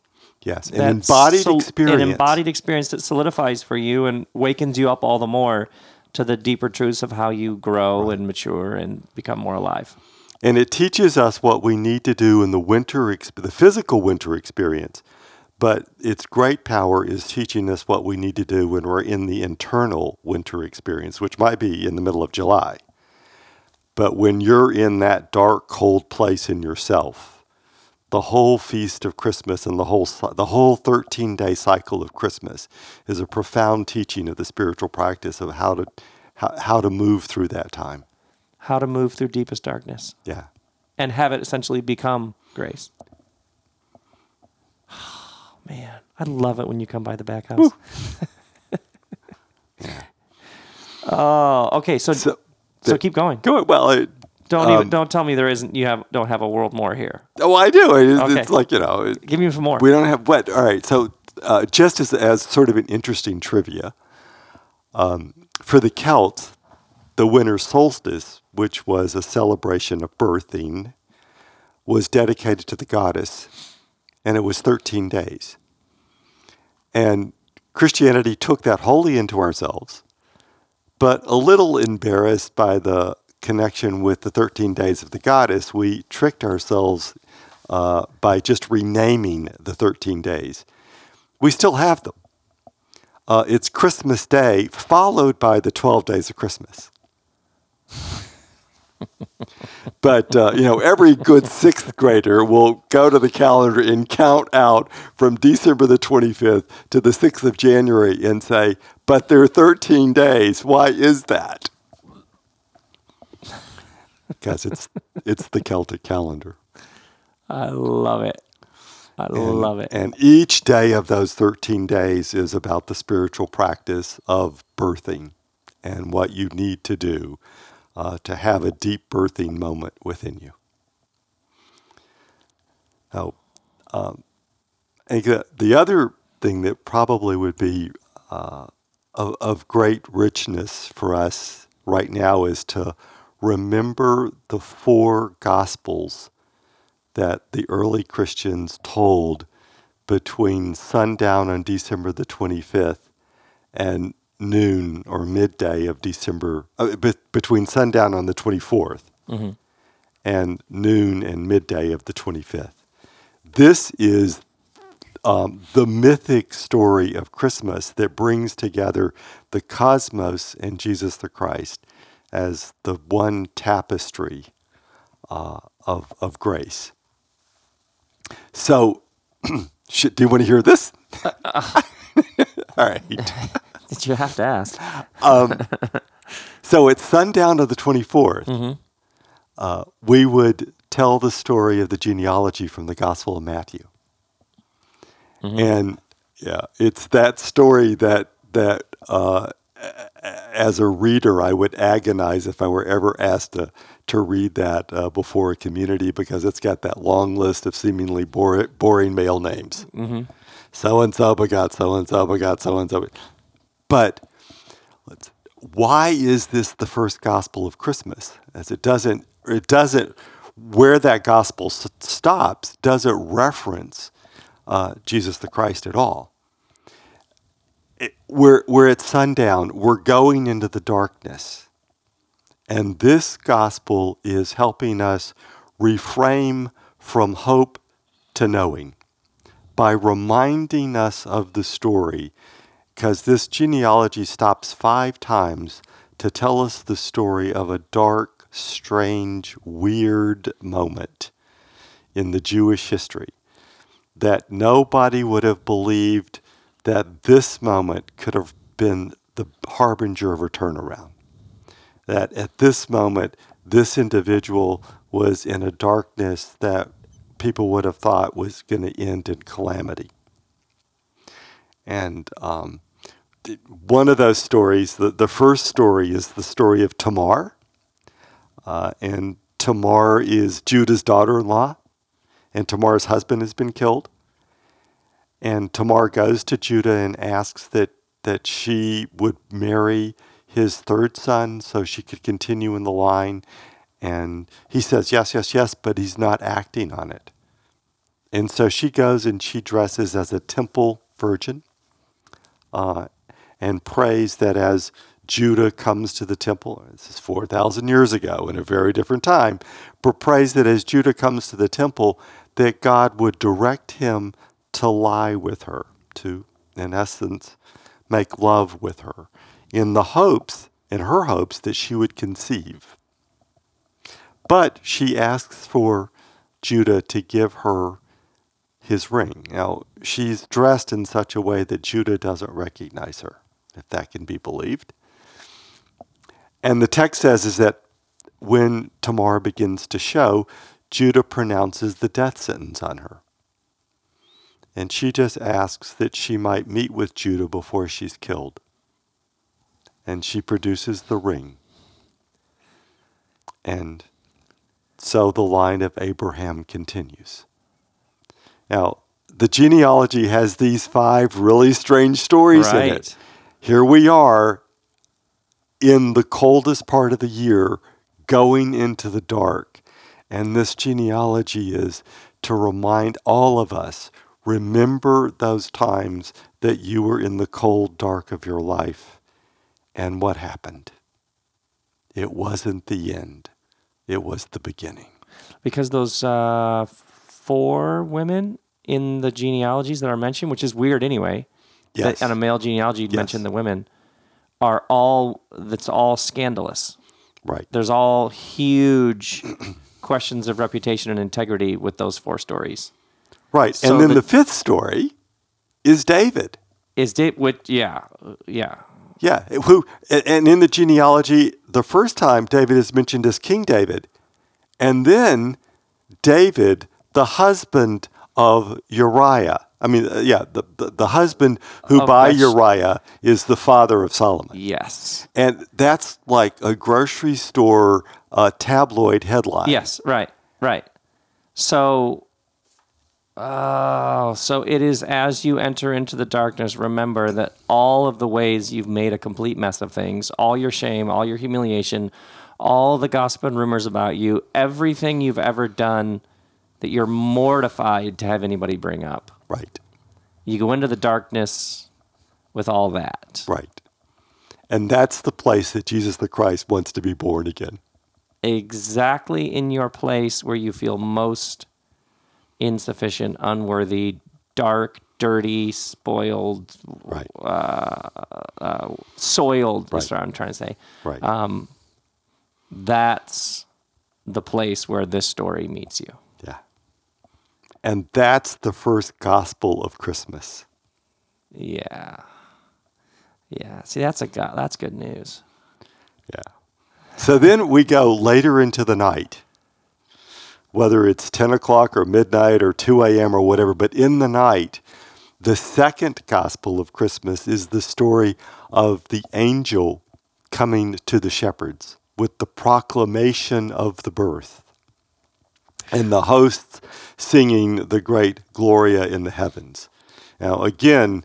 Yes, an embodied sol- experience. An embodied experience that solidifies for you and wakens you up all the more to the deeper truths of how you grow and mature and become more alive. And it teaches us what we need to do in the winter, the physical winter experience. But its great power is teaching us what we need to do when we're in the internal winter experience, which might be in the middle of July. But when you're in that dark, cold place in yourself, the whole feast of Christmas and the whole the whole 13 day cycle of Christmas is a profound teaching of the spiritual practice of how to how, how to move through that time. How to move through deepest darkness Yeah. and have it essentially become grace. Man, I love it when you come by the back house. Oh, okay. So, so, So- keep going. Good. Well, it, Don't even um, don't tell me there isn't you have don't have a world more here. Oh, I do. It- It's, Okay. it's like you know, it- Give me some more. we don't have what. All right. So, uh, just as as sort of an interesting trivia, um, for the Celts, the winter solstice, which was a celebration of birthing, was dedicated to the goddess, and it was 13 days. And Christianity took that wholly into ourselves, but a little embarrassed by the connection with the 13 days of the goddess, we tricked ourselves uh, by just renaming the 13 days. We still have them. Uh, it's Christmas Day, followed by the 12 days of Christmas. but uh, you know, every good sixth grader will go to the calendar and count out from December the 25th to the 6th of January and say, "But there are 13 days. Why is that?" Because it's it's the Celtic calendar. I love it. I And- love it. And each day of those 13 days is about the spiritual practice of birthing and what you need to do uh, to have a deep birthing moment within you. Now, um, the other thing that probably would be uh, of, of great richness for us right now is to remember the four gospels that the early Christians told between sundown on December the 25th and noon or midday of December, uh, be- between sundown on the 24th and noon and midday of the 25th. This is um, the mythic story of Christmas that brings together the cosmos and Jesus the Christ as the one tapestry uh, of, of grace. So, do you want to hear this? All right. Did you have to ask? So it's sundown of the 24th. Uh, we would tell the story of the genealogy from the Gospel of Matthew. And yeah, it's that story that, that uh, as a reader, I would agonize if I were ever asked to to read that uh, before a community because it's got that long list of seemingly bore- boring male names. So and so begot so and so begot so and so. But let's, why is this the first gospel of Christmas? As it doesn't, it doesn't, where that gospel s- stops doesn't reference uh, Jesus the Christ at all. It, we're, we're at sundown, we're going into the darkness. And this gospel is helping us reframe from hope to knowing by reminding us of the story, because this genealogy stops five times to tell us the story of a dark, strange, weird moment in the Jewish history that nobody would have believed that this moment could have been the harbinger of a turnaround. That at this moment, this individual was in a darkness that people would have thought was going to end in calamity. And um, one of those stories, the, the first story is the story of Tamar. Uh, and Tamar is Judah's daughter in law, and Tamar's husband has been killed. And Tamar goes to Judah and asks that, that she would marry his third son so she could continue in the line. And he says, yes, yes, yes, but he's not acting on it. And so she goes and she dresses as a temple virgin uh, and prays that as Judah comes to the temple, this is 4,000 years ago in a very different time, but prays that as Judah comes to the temple, that God would direct him to lie with her, to, in essence, make love with her, in the hopes, in her hopes, that she would conceive. But she asks for Judah to give her his ring. Now, she's dressed in such a way that Judah doesn't recognize her, if that can be believed. And the text says is that when Tamar begins to show, Judah pronounces the death sentence on her. And she just asks that she might meet with Judah before she's killed. And she produces the ring. And so the line of Abraham continues. Now, the genealogy has these five really strange stories in it. Here we are in the coldest part of the year, going into the dark. And this genealogy is to remind all of us remember those times that you were in the cold dark of your life. And what happened? It wasn't the end, it was the beginning. because those uh, four women in the genealogies that are mentioned, which is weird anyway. Yes. That on a male genealogy, you'd Yes. mention the women are all. That's all scandalous. Right. There's all huge questions of reputation and integrity with those four stories. Right. So and then the- the fifth story is David. Is David What? Yeah, uh, yeah. Yeah, who and in the genealogy, the first time David is mentioned as King David, and then David, the husband of Uriah. I mean, uh, yeah, the, the, the husband who Of by Uriah is the father of Solomon. Yes. And that's like a grocery store uh, tabloid headline. Yes. Right. Right. So. Oh, so it is as you enter into the darkness, remember that all of the ways you've made a complete mess of things, all your shame, all your humiliation, all the gossip and rumors about you, everything you've ever done that you're mortified to have anybody bring up. Right, You go into the darkness with all that. right. And that's the place that Jesus the Christ wants to be born again. exactly in your place where you feel most insufficient, unworthy, dark, dirty, spoiled, Right, soiled. Right. That's what I'm trying to say. right. Um, That's the place where this story meets you. And that's the first gospel of Christmas. Yeah. Yeah. See, that's a go- that's good news. Yeah. So then we go later into the night, whether it's 10 o'clock or midnight or 2 a.m. or whatever, but in the night, the second gospel of Christmas is the story of the angel coming to the shepherds with the proclamation of the birth and the hosts singing the great Gloria in the heavens. Now, again,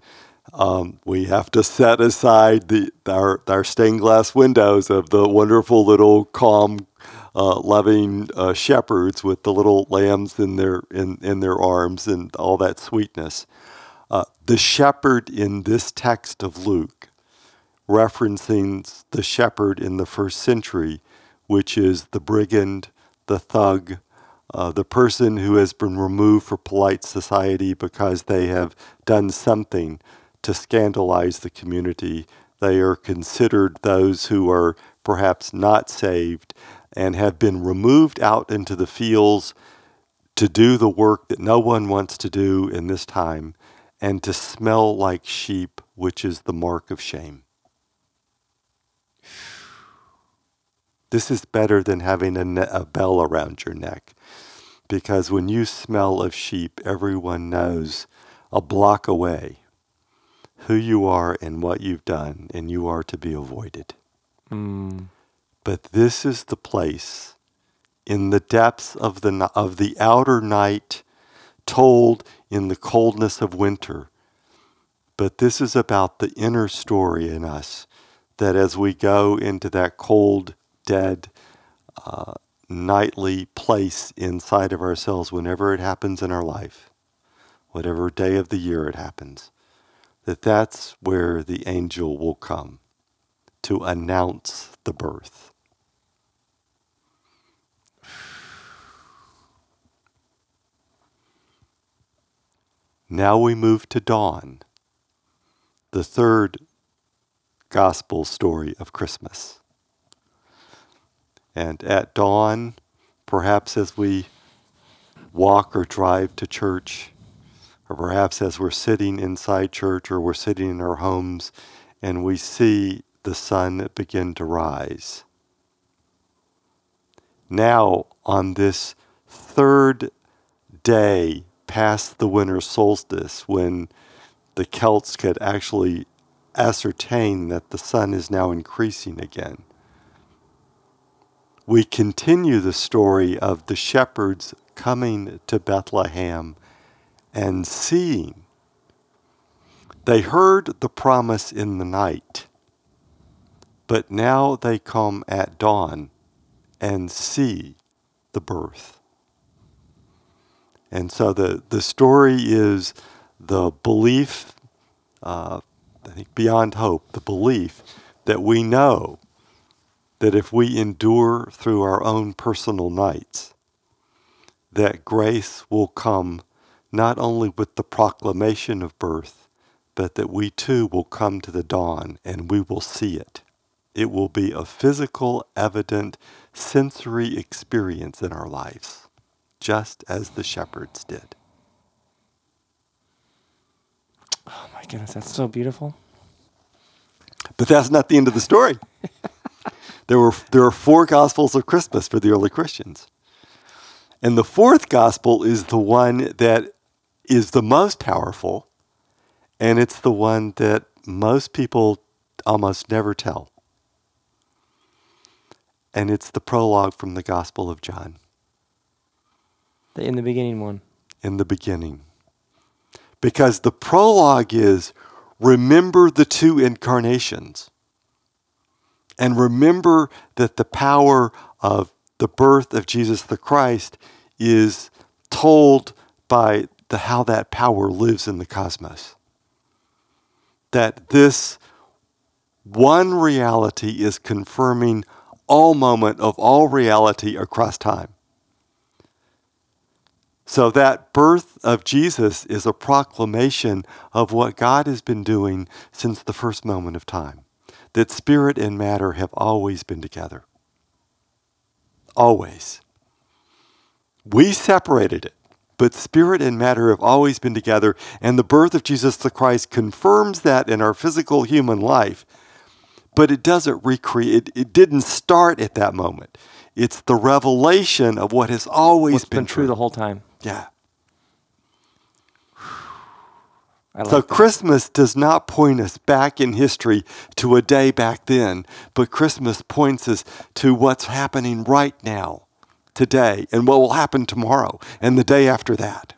um, we have to set aside the, our, our stained glass windows of the wonderful little calm, uh, loving uh, shepherds with the little lambs in their in, in their arms and all that sweetness. Uh, the shepherd in this text of Luke, referencing the shepherd in the first century, which is the brigand, the thug, uh, the person who has been removed for polite society because they have done something to scandalize the community. They are considered those who are perhaps not saved and have been removed out into the fields to do the work that no one wants to do in this time and to smell like sheep, which is the mark of shame. This is better than having a, ne- a bell around your neck because when you smell of sheep, everyone knows a block away who you are and what you've done, and you are to be avoided. Mm. But this is the place in the depths of the, of the outer night, told in the coldness of winter. But this is about the inner story in us that as we go into that cold, dead, uh, nightly place inside of ourselves, whenever it happens in our life, whatever day of the year it happens, that that's where the angel will come to announce the birth. Now we move to dawn, the third gospel story of Christmas. And at dawn, perhaps as we walk or drive to church, or perhaps as we're sitting inside church or we're sitting in our homes and we see the sun begin to rise. Now, on this third day past the winter solstice, when the Celts could actually ascertain that the sun is now increasing again, we continue the story of the shepherds coming to Bethlehem and seeing. They heard the promise in the night, but now they come at dawn and see the birth. And so the, the story is the belief, uh, I think beyond hope, the belief that we know that if we endure through our own personal nights, that grace will come not only with the proclamation of birth, but that we too will come to the dawn and we will see it. It will be a physical, evident, sensory experience in our lives, just as the shepherds did. Oh my goodness, that's so beautiful. But that's not the end of the story. there were there are four gospels of Christmas for the early Christians. And the fourth gospel is the one that is the most powerful, and it's the one that most people almost never tell. And it's the prologue from the Gospel of John. The in the beginning one. In the beginning. Because the prologue is remember the two incarnations. And remember that the power of the birth of Jesus the Christ is told by the how that power lives in the cosmos. That this one reality is confirming all moment of all reality across time. So that birth of Jesus is a proclamation of what God has been doing since the first moment of time. That spirit and matter have always been together. Always. We separated it, but spirit and matter have always been together, and the birth of Jesus the Christ confirms that in our physical human life. But it doesn't recreate, it, it didn't start at that moment. It's the revelation of what has always What's been, been true the whole time. Yeah. I like So that. Christmas does not point us back in history to a day back then, but Christmas points us to what's happening right now, today, and what will happen tomorrow and the day after that.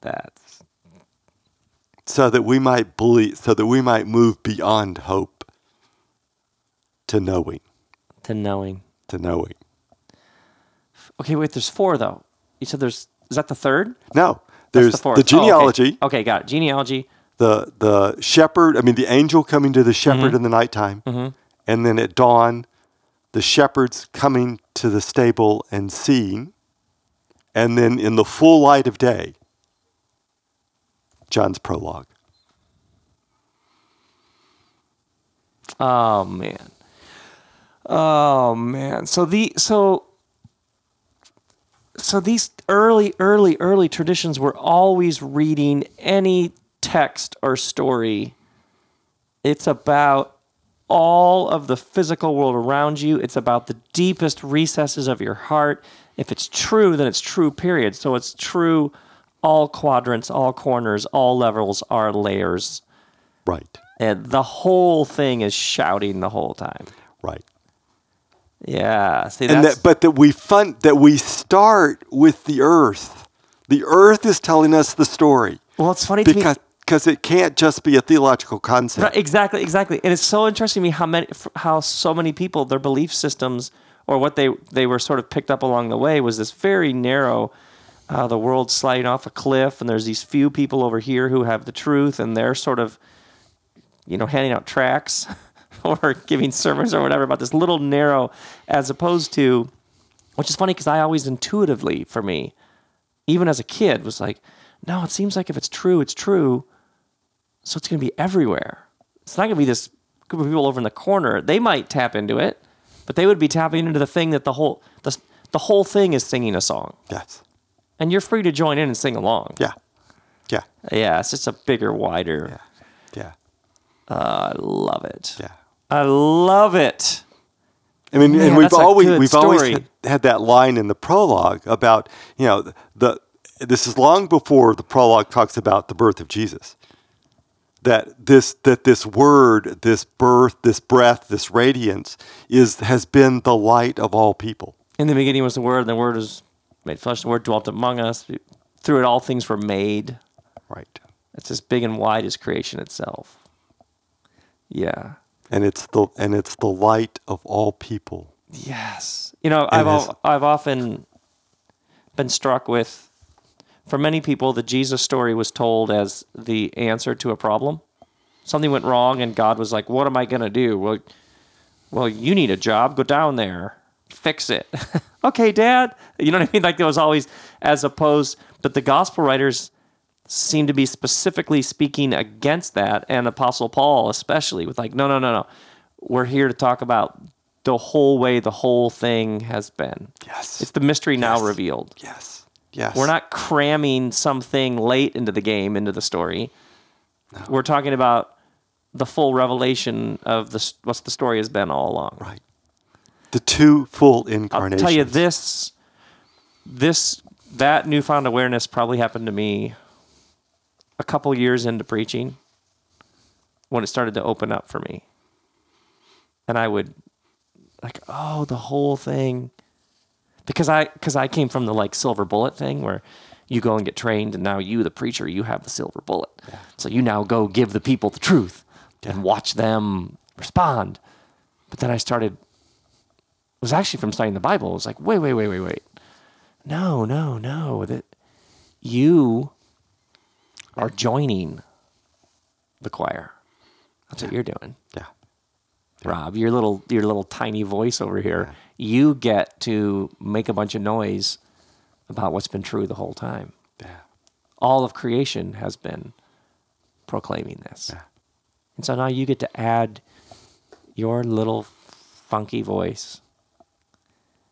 That's So that we might believe, so that we might move beyond hope to knowing, to knowing. to knowing. Okay, wait. There's four though. You said there's. Is that the third? No, That's there's the, the, fourth. Oh, okay. genealogy, okay. got it. Genealogy. the the shepherd. I mean, the angel coming to the shepherd Mm-hmm. in the nighttime, and then at dawn, the shepherds coming to the stable and seeing, and then in the full light of day, John's prologue. Oh man. Oh man. So the so so these early early early traditions were always reading any text or story. It's about all of the physical world around you. It's about the deepest recesses of your heart. If it's true then it's true period. So it's true all quadrants all corners all levels are layers. Right, and the whole thing is shouting the whole time. right. Yeah. See, and that, but that we fun that we start with the earth. The earth is telling us the story well, it's funny to because because it can't just be a theological concept. Right, exactly, exactly. And it's so interesting to me how many, how so many people, their belief systems, or what they they were sort of picked up along the way, was this very narrow. Uh, the world's sliding off a cliff, and there's these few people over here who have the truth, and they're sort of, you know, handing out tracts or giving sermons or whatever about this little narrow, as opposed to, which is funny because I always intuitively, for me, even as a kid, was like, no, it seems like if it's true, it's true. So it's going to be everywhere. It's not going to be this group of people over in the corner. They might tap into it, but they would be tapping into the thing that the whole the, the whole thing is singing a song. yes. And you're free to join in and sing along. Yeah. Yeah. Yeah, it's just a bigger, wider. Yeah. Yeah. Uh, I love it. Yeah. I love it. I mean, Man, and we've always we've always story. had, had that line in the prologue about you know the this is long before the prologue talks about the birth of Jesus. That this that this word, this birth, this breath, this radiance is has been the light of all people. In the beginning was the Word, and the Word was made flesh. The Word dwelt among us. Through it, all things were made. Right. It's as big and wide as creation itself. Yeah. And it's the and it's the light of all people. Yes. You know, I've al- I've often been struck with for many people the Jesus story was told as the answer to a problem. Something went wrong and God was like, "What am I going to do?" Well, well, you need a job. Go down there. Fix it. okay, dad. You know what I mean? Like there was always as opposed but the gospel writers seem to be specifically speaking against that and apostle paul especially with like no no no no we're here to talk about the whole way the whole thing has been Yes. it's the mystery now Yes. revealed yes. Yes. we're not cramming something late into the game into the story we're talking about the full revelation of the what the story has been all along right. The two full incarnations. I'll tell you this this that newfound awareness probably happened to me a couple years into preaching when it started to open up for me. And I would like, oh, the whole thing because I because I came from the like silver bullet thing where you go and get trained and now you the preacher you have the silver bullet. So you now go give the people the truth and watch them respond. But then I started it was actually from studying the Bible. It was like, wait, wait, wait, wait, wait. No, no, no. That you are joining the choir. That's what you're doing. Yeah. Rob, your little your little tiny voice over here, you get to make a bunch of noise about what's been true the whole time. Yeah. All of creation has been proclaiming this. Yeah. And so now you get to add your little funky voice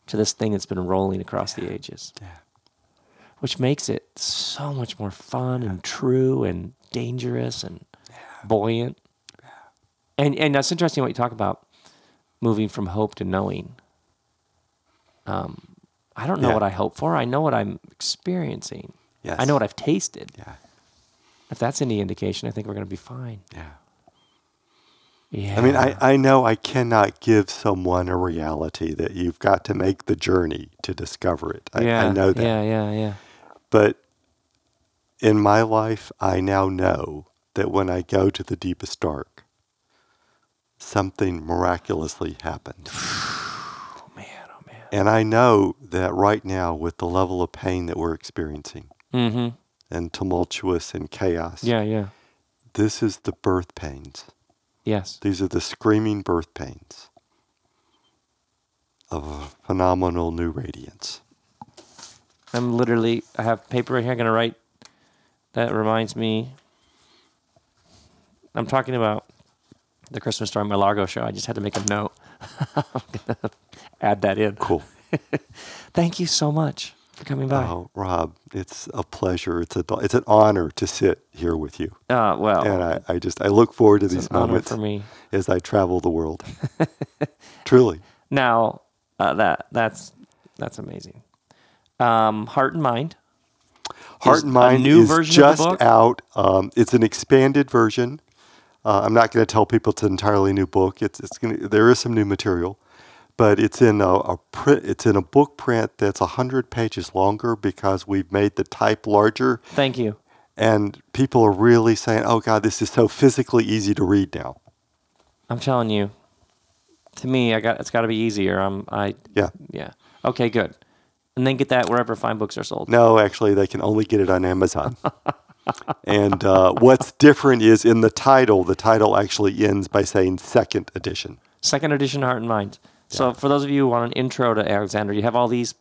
to this thing that's been rolling across the ages, Yeah. Which makes it so much more fun and true and dangerous and buoyant. And and that's interesting what you talk about moving from hope to knowing. Um, I don't know Yeah. what I hope for. I know what I'm experiencing. Yes. I know what I've tasted. Yeah. If that's any indication, I think we're going to be fine. Yeah. Yeah. I mean, I, I know I cannot give someone a reality that you've got to make the journey to discover it. I, yeah, I know that. Yeah, yeah, yeah. But in my life, I now know that when I go to the deepest dark, something miraculously happens. Oh man, oh man. And I know that right now, with the level of pain that we're experiencing Mm-hmm. and tumultuous and chaos, Yeah, yeah. this is the birth pains. Yes. These are the screaming birth pains of a phenomenal new radiance. I'm literally. I have paper right here. I'm gonna write. That reminds me. I'm talking about the Christmas story, my Largo show. I just had to make a note. I'm gonna add that in. Cool. Thank you so much for coming by. Oh, Rob, it's a pleasure. It's a it's an honor to sit here with you. Uh, well, And I, I just I look forward to these moments for me. as I travel the world. Truly. Now, uh, that that's that's amazing. Um, Heart and Mind. Heart and Mind new is version of the just book? out. Um, it's an expanded version. Uh, I'm not going to tell people it's an entirely new book. It's it's going to, there is some new material, but it's in a, a print. It's in a book print that's hundred pages longer because we've made the type larger, Thank you. and people are really saying, "Oh God, this is so physically easy to read now." I'm telling you. To me, I got it's got to be easier. I'm I Yeah. yeah. Okay, good. And then get that wherever fine books are sold. No, actually, they can only get it on Amazon. and uh, what's different is in the title, the title actually ends by saying second edition. Second edition Heart and Mind. So for those of you who want an intro to Alexander, you have all these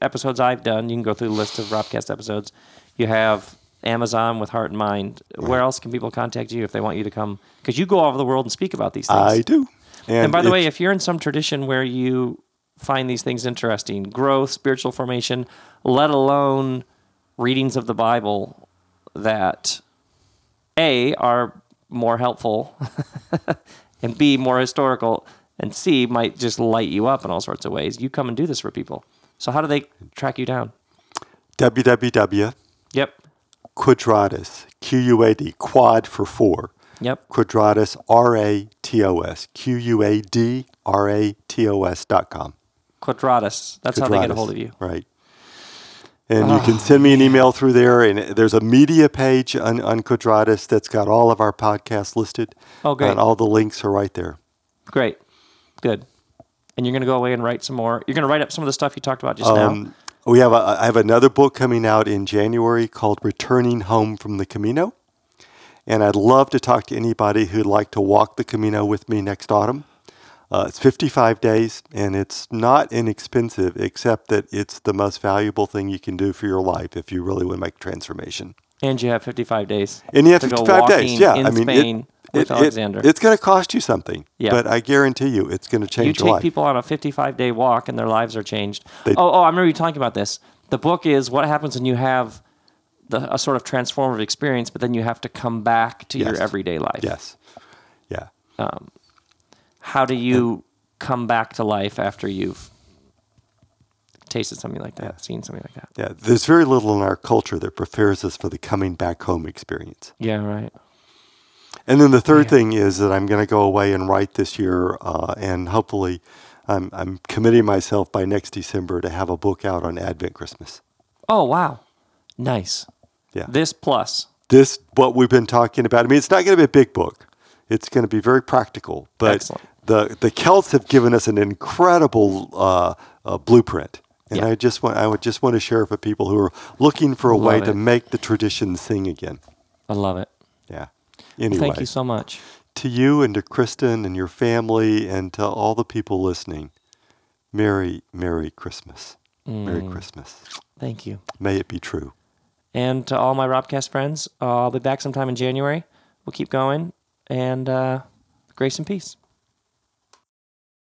episodes I've done. You can go through the list of Robcast episodes. You have Amazon with Heart and Mind. Where else can people contact you if they want you to come? Because you go all over the world and speak about these things. I do. And, by the way, if you're in some tradition where you find these things interesting, growth, spiritual formation, let alone readings of the Bible that A are more helpful and B more historical and C might just light you up in all sorts of ways. You come and do this for people. So how do they track you down? www. Yep. Quadratos, Q U A D, quad for four. Yep. Quadratos, R A T O S, Q U A D R A T O S dot com. Quadratos. That's how they get a hold of you. Right. And you can send me an email through there, and there's a media page on, on Quadratos that's got all of our podcasts listed. Oh, great. And all the links are right there. Great. Good. And you're going to go away and write some more. You're going to write up some of the stuff you talked about just now. Um, we have a, I have another book coming out in January called Returning Home from the Camino. And I'd love to talk to anybody who'd like to walk the Camino with me next autumn. Uh, it's 55 days, and it's not inexpensive, except that it's the most valuable thing you can do for your life if you really want to make transformation. And you have 55 days. And you have 55 days, yeah. In I mean, Spain it, with it- it- it's going to cost you something, Yeah. but I guarantee you it's going to change you your take life. people on a 55 day walk and their lives are changed. They- oh, oh, I remember you talking about this. The book is what happens when you have the, a sort of transformative experience, but then you have to come back to your everyday life. yes. Yeah. How do you come back to life after you've tasted something like that, seen something like that? Yeah. There's very little in our culture that prepares us for the coming back home experience. Yeah, right. And then the third Yeah. thing is that I'm going to go away and write this year, uh, and hopefully, I'm, I'm committing myself by next December to have a book out on Advent Christmas. Oh, wow. Nice. Yeah. This plus. This, what we've been talking about. I mean, it's not going to be a big book. It's going to be very practical. But Excellent. The the Celts have given us an incredible uh, uh, blueprint, and Yeah. I just want I would just want to share it with people who are looking for a way Love to make the tradition sing again. I love it. Yeah. Well, Anyway, Thank you so much. to you and to Kristen and your family and to all the people listening, Merry, Merry Christmas. Merry Mm. Christmas. Thank you. May it be true. And to all my Robcast friends, uh, I'll be back sometime in January. We'll keep going. And uh, grace and peace.